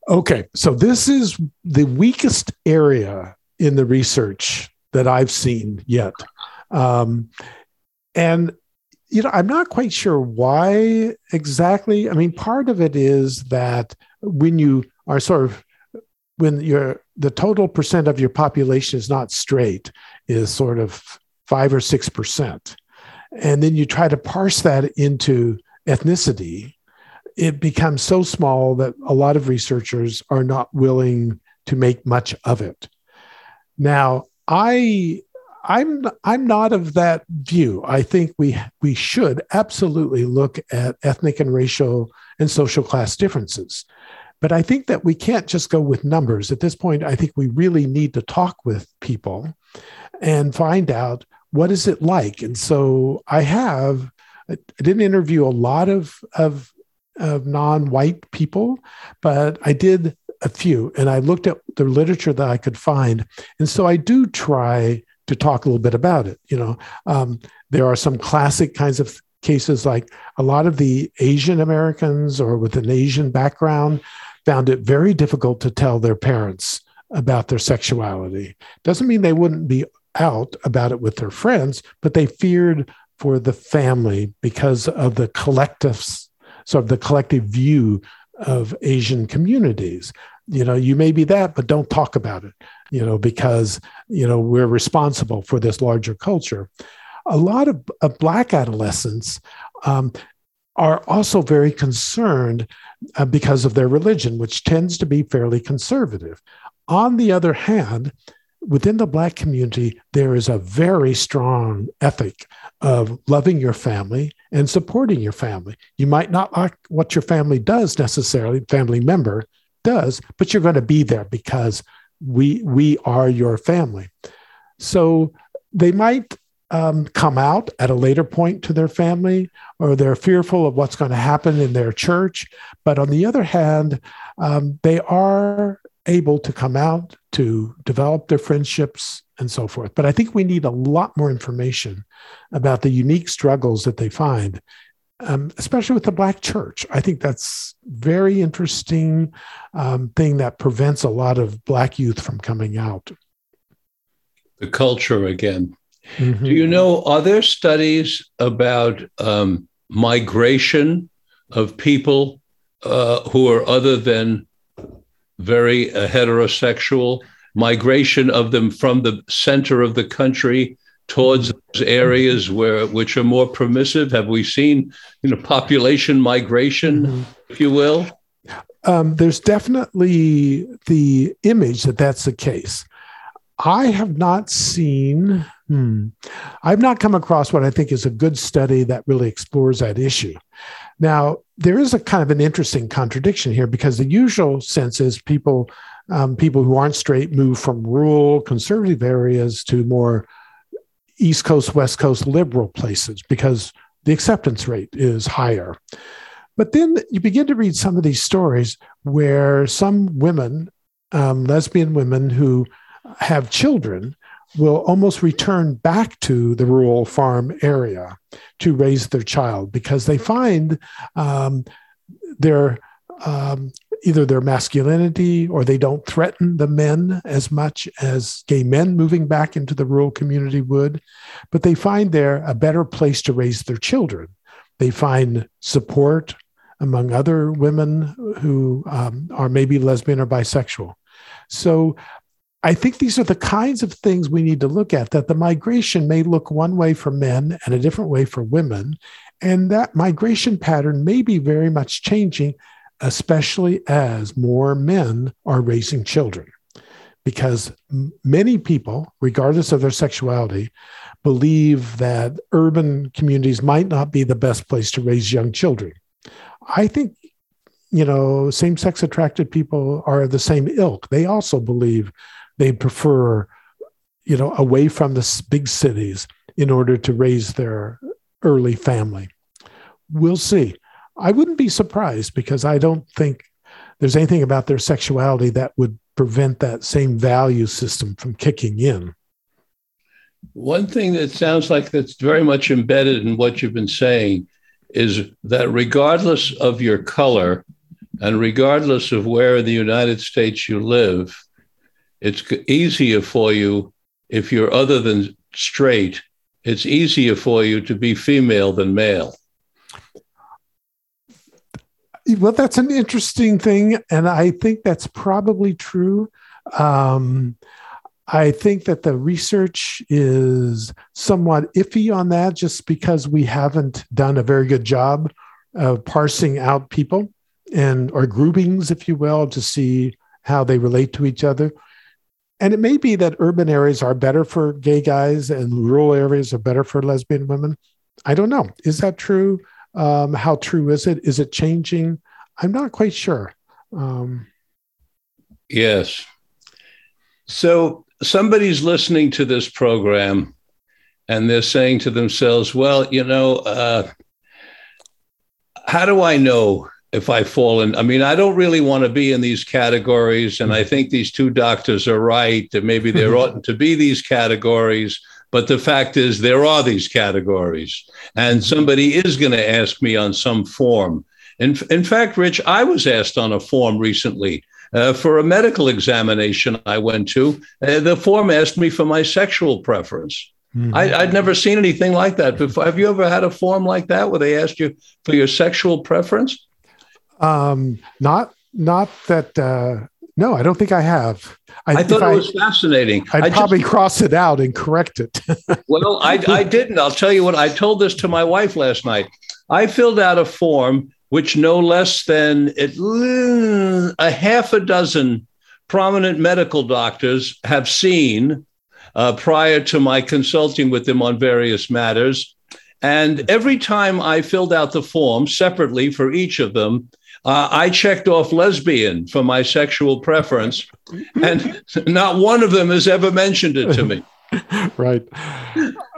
Okay, so this is the weakest area in the research that I've seen yet. Um, and, you know, I'm not quite sure why exactly. I mean, part of it is that when you are sort of, when you're, the total percent of your population is not straight, is sort of five or 6%. And then you try to parse that into ethnicity it becomes so small that a lot of researchers are not willing to make much of it. Now, I I'm I'm not of that view. I think we we should absolutely look at ethnic and racial and social class differences. But I think that we can't just go with numbers. At this point, I think we really need to talk with people and find out what is it like. And so I have I didn't interview a lot of, of of non-white people, but I did a few, and I looked at the literature that I could find, and so I do try to talk a little bit about it. You know, um, there are some classic kinds of cases, like a lot of the Asian Americans or with an Asian background found it very difficult to tell their parents about their sexuality. Doesn't mean they wouldn't be out about it with their friends, but they feared for the family because of the collectives sort of the collective view of Asian communities. You know, you may be that, but don't talk about it, you know, because, you know, we're responsible for this larger culture. A lot of, of Black adolescents um, are also very concerned uh, because of their religion, which tends to be fairly conservative. On the other hand, within the Black community, there is a very strong ethic of loving your family and supporting your family. You might not like what your family does necessarily, family member does, but you're going to be there because we we are your family. So they might um, come out at a later point to their family, or they're fearful of what's going to happen in their church. But on the other hand, um, they are able to come out to develop their friendships and so forth. But I think we need a lot more information about the unique struggles that they find, um, especially with the Black church. I think that's very interesting um, thing that prevents a lot of Black youth from coming out. The culture again. Mm-hmm. Do you know, are there studies about um, migration of people uh, who are other than very uh, heterosexual, migration of them from the center of the country towards those areas where which are more permissive? Have we seen, you know, population migration, mm-hmm. if you will? Um, there's definitely the image that that's the case. I have not seen, hmm, I've not come across what I think is a good study that really explores that issue. Now, there is a kind of an interesting contradiction here because the usual sense is people, um, people who aren't straight move from rural conservative areas to more East Coast, West Coast liberal places because the acceptance rate is higher. But then you begin to read some of these stories where some women, um, lesbian women who have children will almost return back to the rural farm area to raise their child because they find um, their um, either their masculinity or they don't threaten the men as much as gay men moving back into the rural community would, but they find there a better place to raise their children. They find support among other women who um, are maybe lesbian or bisexual. So I think these are the kinds of things we need to look at that the migration may look one way for men and a different way for women. And that migration pattern may be very much changing, especially as more men are raising children. Because many people, regardless of their sexuality, believe that urban communities might not be the best place to raise young children. I think you know, same sex attracted people are the same ilk. They also believe they prefer, you know, away from the big cities in order to raise their early family. We'll see. I wouldn't be surprised because I don't think there's anything about their sexuality that would prevent that same value system from kicking in. One thing that sounds like that's very much embedded in what you've been saying is that regardless of your color and regardless of where in the United States you live, it's easier for you if you're other than straight. It's easier for you to be female than male. Well that's an interesting thing and i think that's probably true. Um, i think that the research is somewhat iffy on that just because we haven't done a very good job of parsing out people and or groupings if you will to see how they relate to each other and it may be that urban areas are better for gay guys and rural areas are better for lesbian women. I don't know. Is that true? Um, how true is it? Is it changing? I'm not quite sure. Um, yes. So somebody's listening to this program and they're saying to themselves, well, you know, uh, how do I know if I fall in. I mean, I don't really want to be in these categories. And I think these two doctors are right that maybe there mm-hmm. oughtn't to be these categories. But the fact is, there are these categories. And mm-hmm. somebody is going to ask me on some form. In, in fact, Rich, I was asked on a form recently uh, for a medical examination I went to. Uh, the form asked me for my sexual preference. Mm-hmm. I, would never seen anything like that before. Have you ever had a form like that where they asked you for your sexual preference? Um, not not that. Uh, no, I don't think I have. I, I thought it I, was fascinating. I'd I probably just, cross it out and correct it. well, I, I didn't. I'll tell you what. I told this to my wife last night. I filled out a form which no less than it, a half a dozen prominent medical doctors have seen uh, prior to my consulting with them on various matters. And every time I filled out the form separately for each of them, uh, I checked off lesbian for my sexual preference, and not one of them has ever mentioned it to me. right.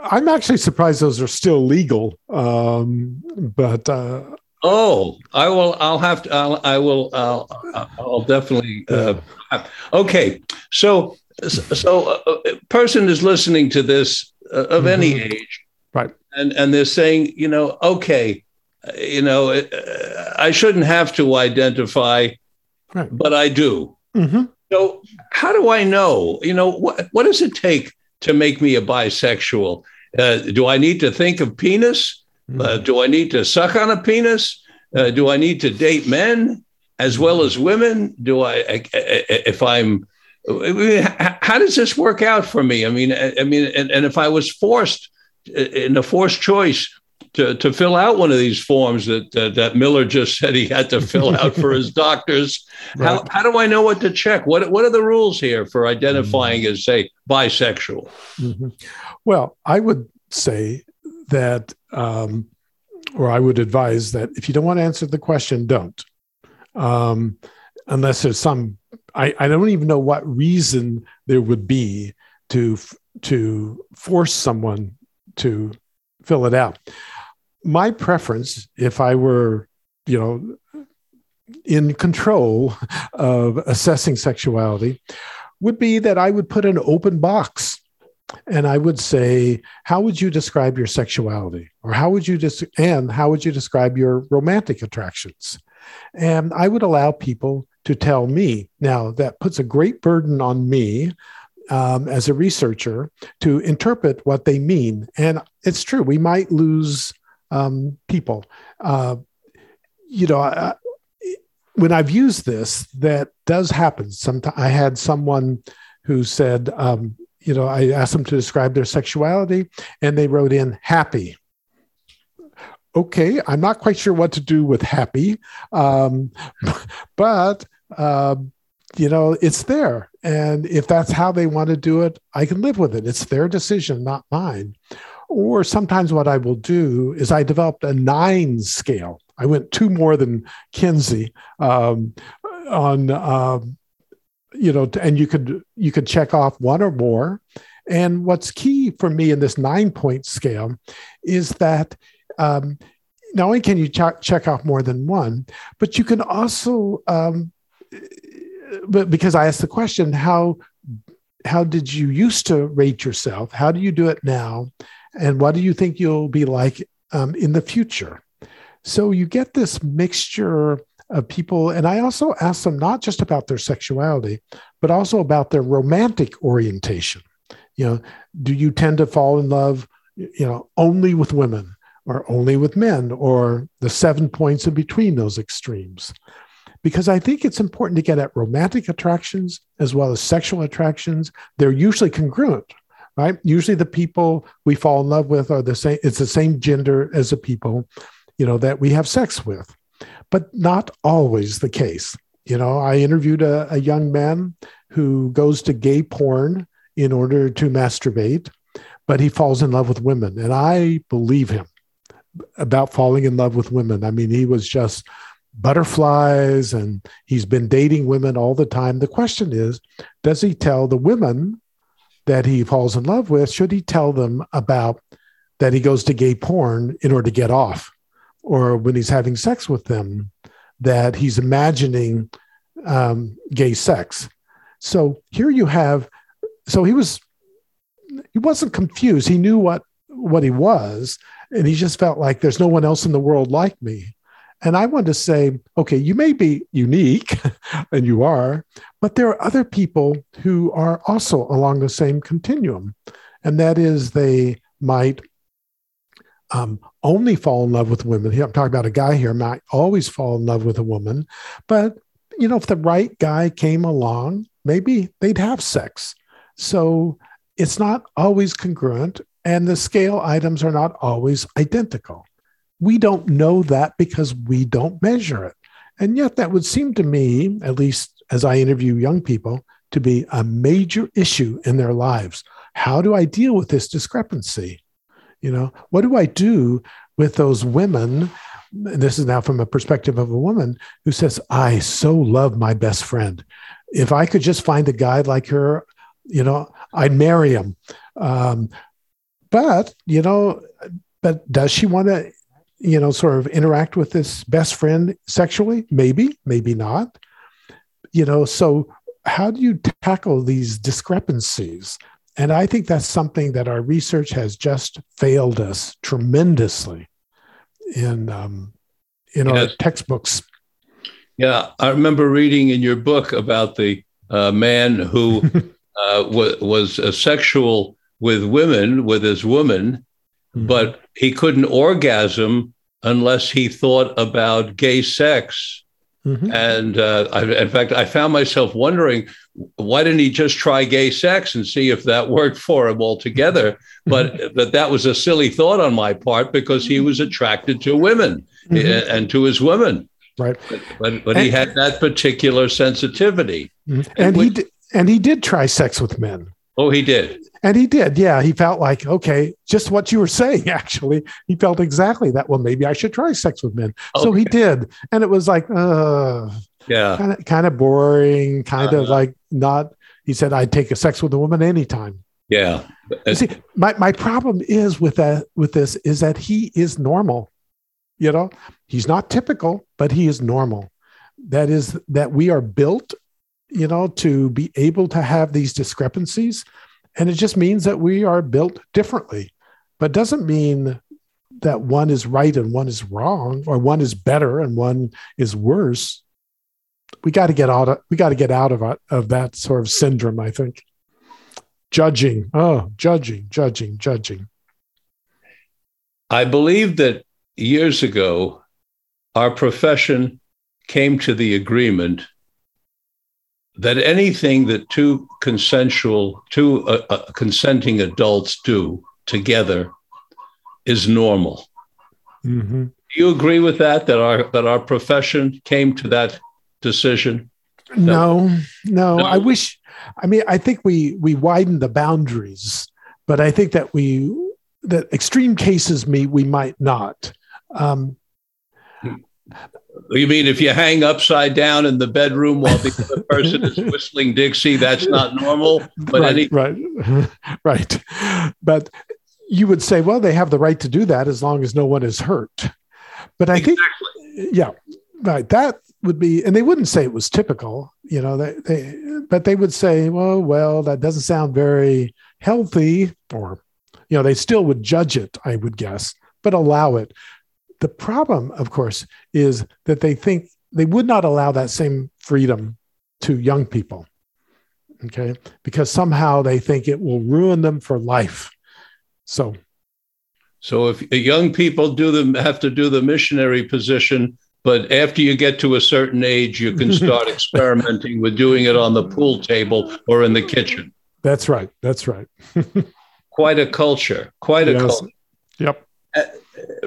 I'm actually surprised those are still legal. Um, but uh, Oh, I will. I'll have to. I'll, I will. I'll, I'll definitely. Uh, okay, so so a, a person is listening to this uh, of any Mhm. age, Right. And and they're saying, you know, okay, uh, you know, uh, I shouldn't have to identify, Right. but I do. mhm. So how do I know? You know, what what does it take to make me a bisexual? Uh, do I need to think of penis? Uh, do I need to suck on a penis? Uh, do I need to date men as well as women? Do I, I- I- if I'm, I mean, h- how does this work out for me? I mean, I, I mean, and, and if I was forced uh, in a forced choice to, to fill out one of these forms that uh, that Miller just said he had to fill out for his doctors, how, Right. how do I know what to check? What what are the rules here for identifying as say bisexual? Mhm. Well, I would say that, um, or I would advise that if you don't want to answer the question, don't. Um, unless there's some, I, I don't even know what reason there would be to to force someone to fill it out. My preference, if I were, you know, in control of assessing sexuality, would be that I would put an open box and I would say, how would you describe your sexuality? Or how would you dis- and how would you describe your romantic attractions? And I would allow people to tell me. Now, that puts a great burden on me um, as a researcher to interpret what they mean. And it's true, we might lose um, people. Uh, you know, I, when I've used this, that does happen. Sometimes I had someone who said, um, you know, I asked them to describe their sexuality, and they wrote in happy. Okay, I'm not quite sure what to do with happy, um, but uh, you know, it's there, and if that's how they want to do it, I can live with it. It's their decision, not mine. Or sometimes what I will do is I developed a nine scale. I went two more than Kinsey um, on, um, you know, and you could you could check off one or more. And what's key for me in this nine point scale is that um, not only can you ch- check off more than one, but you can also, um, but because I asked the question, how how did you used to rate yourself? How do you do it now? And what do you think you'll be like um, in the future? So you get this mixture of people. And I also ask them not just about their sexuality, but also about their romantic orientation. You know, do you tend to fall in love, you know, only with women or only with men or the seven points in between those extremes? Because I think it's important to get at romantic attractions as well as sexual attractions. They're usually congruent, right? Usually the people we fall in love with are the same, it's the same gender as the people, you know, that we have sex with but not always the case. You know, I interviewed a, a young man who goes to gay porn in order to masturbate, but he falls in love with women. And I believe him about falling in love with women. I mean, he was just butterflies and he's been dating women all the time. The question is does he tell the women that he falls in love with, should he tell them about that he goes to gay porn in order to get off? or when he's having sex with them that he's imagining um, gay sex. So here you have, so he was, he wasn't confused. He knew what what he was, and he just felt like there's no one else in the world like me. And I wanted to say, okay, you may be unique, and you are, but there are other people who are also along the same continuum, and that is they might um, only fall in love with women. I'm talking about a guy here might always fall in love with a woman, but you know, if the right guy came along, maybe they'd have sex. So it's not always congruent, and the scale items are not always identical. We don't know that because we don't measure it. And yet, that would seem to me, at least as I interview young people, to be a major issue in their lives. How do I deal with this discrepancy? You know, what do I do with those women? And this is now from a perspective of a woman who says, I so love my best friend. If I could just find a guy like her, You know, I'd marry him. Um, but, you know, but does she want to, you know, sort of interact with this best friend sexually? Maybe, maybe not. You know, so how do you tackle these discrepancies? And I think that's something that our research has just failed us tremendously in um, in our Yes. textbooks. Yeah, I remember reading in your book about the uh, man who uh, wa- was uh, sexual with women, with his woman, but he couldn't orgasm unless he thought about gay sex. Mhm. And uh, I, in fact, I found myself wondering why didn't he just try gay sex and see if that worked for him altogether? But but that was a silly thought on my part because he was attracted to women Mhm. uh, and to his women. right. But but he had that particular sensitivity. Mhm. And And he which- did, and he did try sex with men. Oh, he did. And he did. Yeah, he felt like okay, just what you were saying. Actually, he felt exactly that. Well, maybe I should try sex with men. So he did, and it was like, uh, Yeah. kind of kind of boring, kind of Uh-huh. like not. He said, "I'd take a sex with a woman anytime." Yeah. You see, my my problem is with that with this is that he is normal. You know, he's not typical, but he is normal. That is that we are built, you know, to be able to have these discrepancies, and it just means that we are built differently. But doesn't mean that one is right and one is wrong, or one is better and one is worse. We got to get out of we got to get out of of that sort of syndrome. I think judging oh judging judging judging I believe that years ago, our profession came to the agreement that anything that two consensual, two uh, uh, consenting adults do together is normal. mm-hmm. Do you agree with that? That our that our profession came to that decision? no no No. i wish i mean i think we we widened the boundaries but i think that we that extreme cases me we might not um You mean if you hang upside down in the bedroom while the other person is whistling Dixie, that's not normal? But right, any right. Right. But you would say well they have the right to do that as long as no one is hurt. But i think yeah right. That would be and they wouldn't say it was typical you know they, they but they would say well well that doesn't sound very healthy or you know they still would judge it i would guess but allow it the problem of course is that they think they would not allow that same freedom to young people okay because somehow they think it will ruin them for life so So if young people do the have to do the missionary position, but after you get to a certain age, you can start experimenting with doing it on the pool table or in the kitchen. that's right that's right Quite a culture. Quite a Yes. culture. yep uh,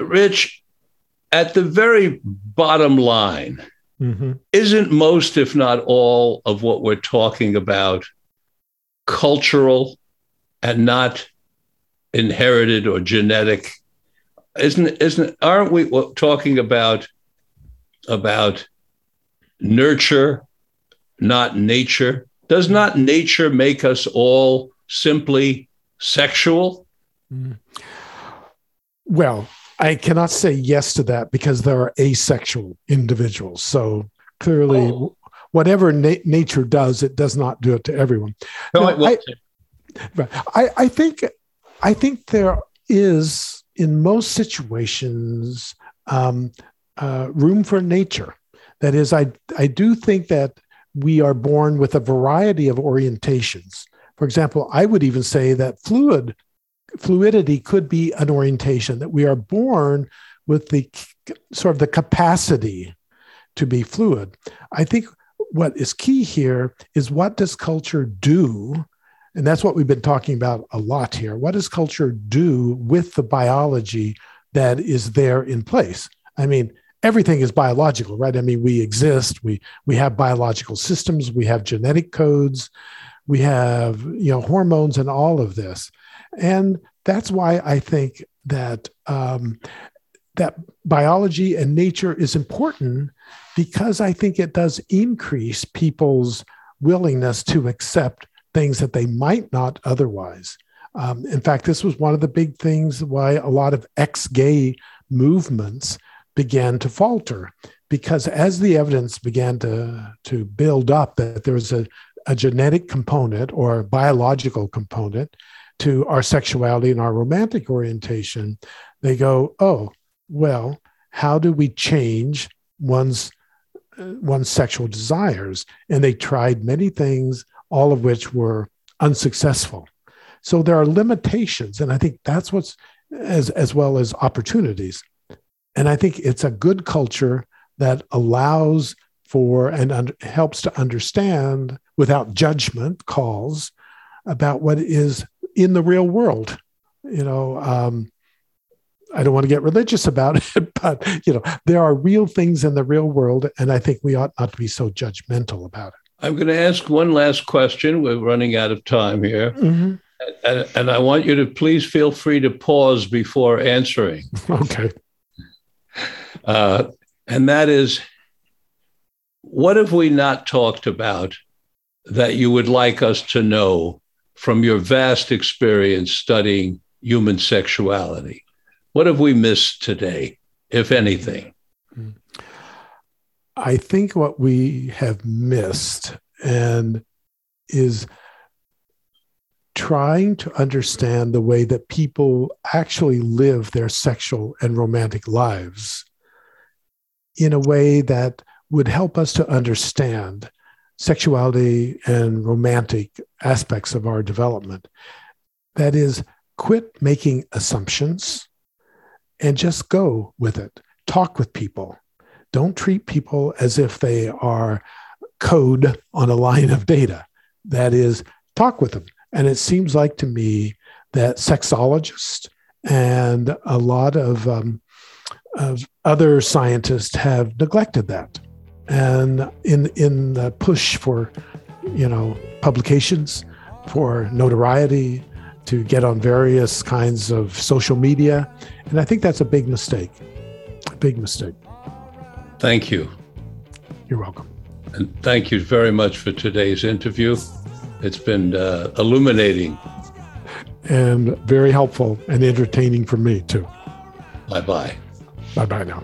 Rich, at the very bottom line, hmm isn't most, if not all, of what we're talking about cultural and not inherited or genetic? Isn't isn't aren't we talking about about nurture, not nature? Does not nature make us all simply sexual? Well, I cannot say yes to that because there are asexual individuals. So clearly, Oh. whatever na- nature does, it does not do it to everyone. No, No, well, Right. I, I think I think there is in most situations um, uh, room for nature. That is, I I do think that we are born with a variety of orientations. For example, I would even say that fluid fluidity could be an orientation that we are born with the sort of the capacity to be fluid. I think what is key here is what does culture do and that's what we've been talking about a lot here. What does culture do with the biology that is there in place? I mean, everything is biological, right? I mean, we exist, we we have biological systems, we have genetic codes, we have, you know, hormones and all of this. And that's why I think that um, that biology and nature is important because I think it does increase people's willingness to accept things that they might not otherwise. Um, in fact, this was one of the big things why a lot of ex gay movements began to falter because as the evidence began to, to build up that there was a, a genetic component or biological component to our sexuality and our romantic orientation, they go, oh, well, how do we change one's uh, one's sexual desires? And they tried many things, all of which were unsuccessful. So there are limitations, and I think that's what's as as well as opportunities. And I think it's a good culture that allows for and un- helps to understand without judgment calls about what is in the real world. You know, um, I don't want to get religious about it, but you know, there are real things in the real world, and I think we ought not to be so judgmental about it. I'm going to ask one last question. We're running out of time here. Mm-hmm. And, and I want you to please feel free to pause before answering. Okay. Uh, and that is what have we not talked about that you would like us to know from your vast experience studying human sexuality? What have we missed today, if anything? Mm. I think what we have missed and is trying to understand the way that people actually live their sexual and romantic lives in a way that would help us to understand sexuality and romantic aspects of our development. That is, quit making assumptions and just go with it. Talk with people. Don't treat people as if they are code on a line of data. That is, talk with them. And it seems like to me that sexologists and a lot of, um, of other scientists have neglected that. And in, in the push for, you know, publications, for notoriety, to get on various kinds of social media. And I think that's a big mistake. A big mistake. Thank you. You're welcome. And thank you very much for today's interview. It's been uh, illuminating. And very helpful and entertaining for me, too. Bye bye. Bye bye now.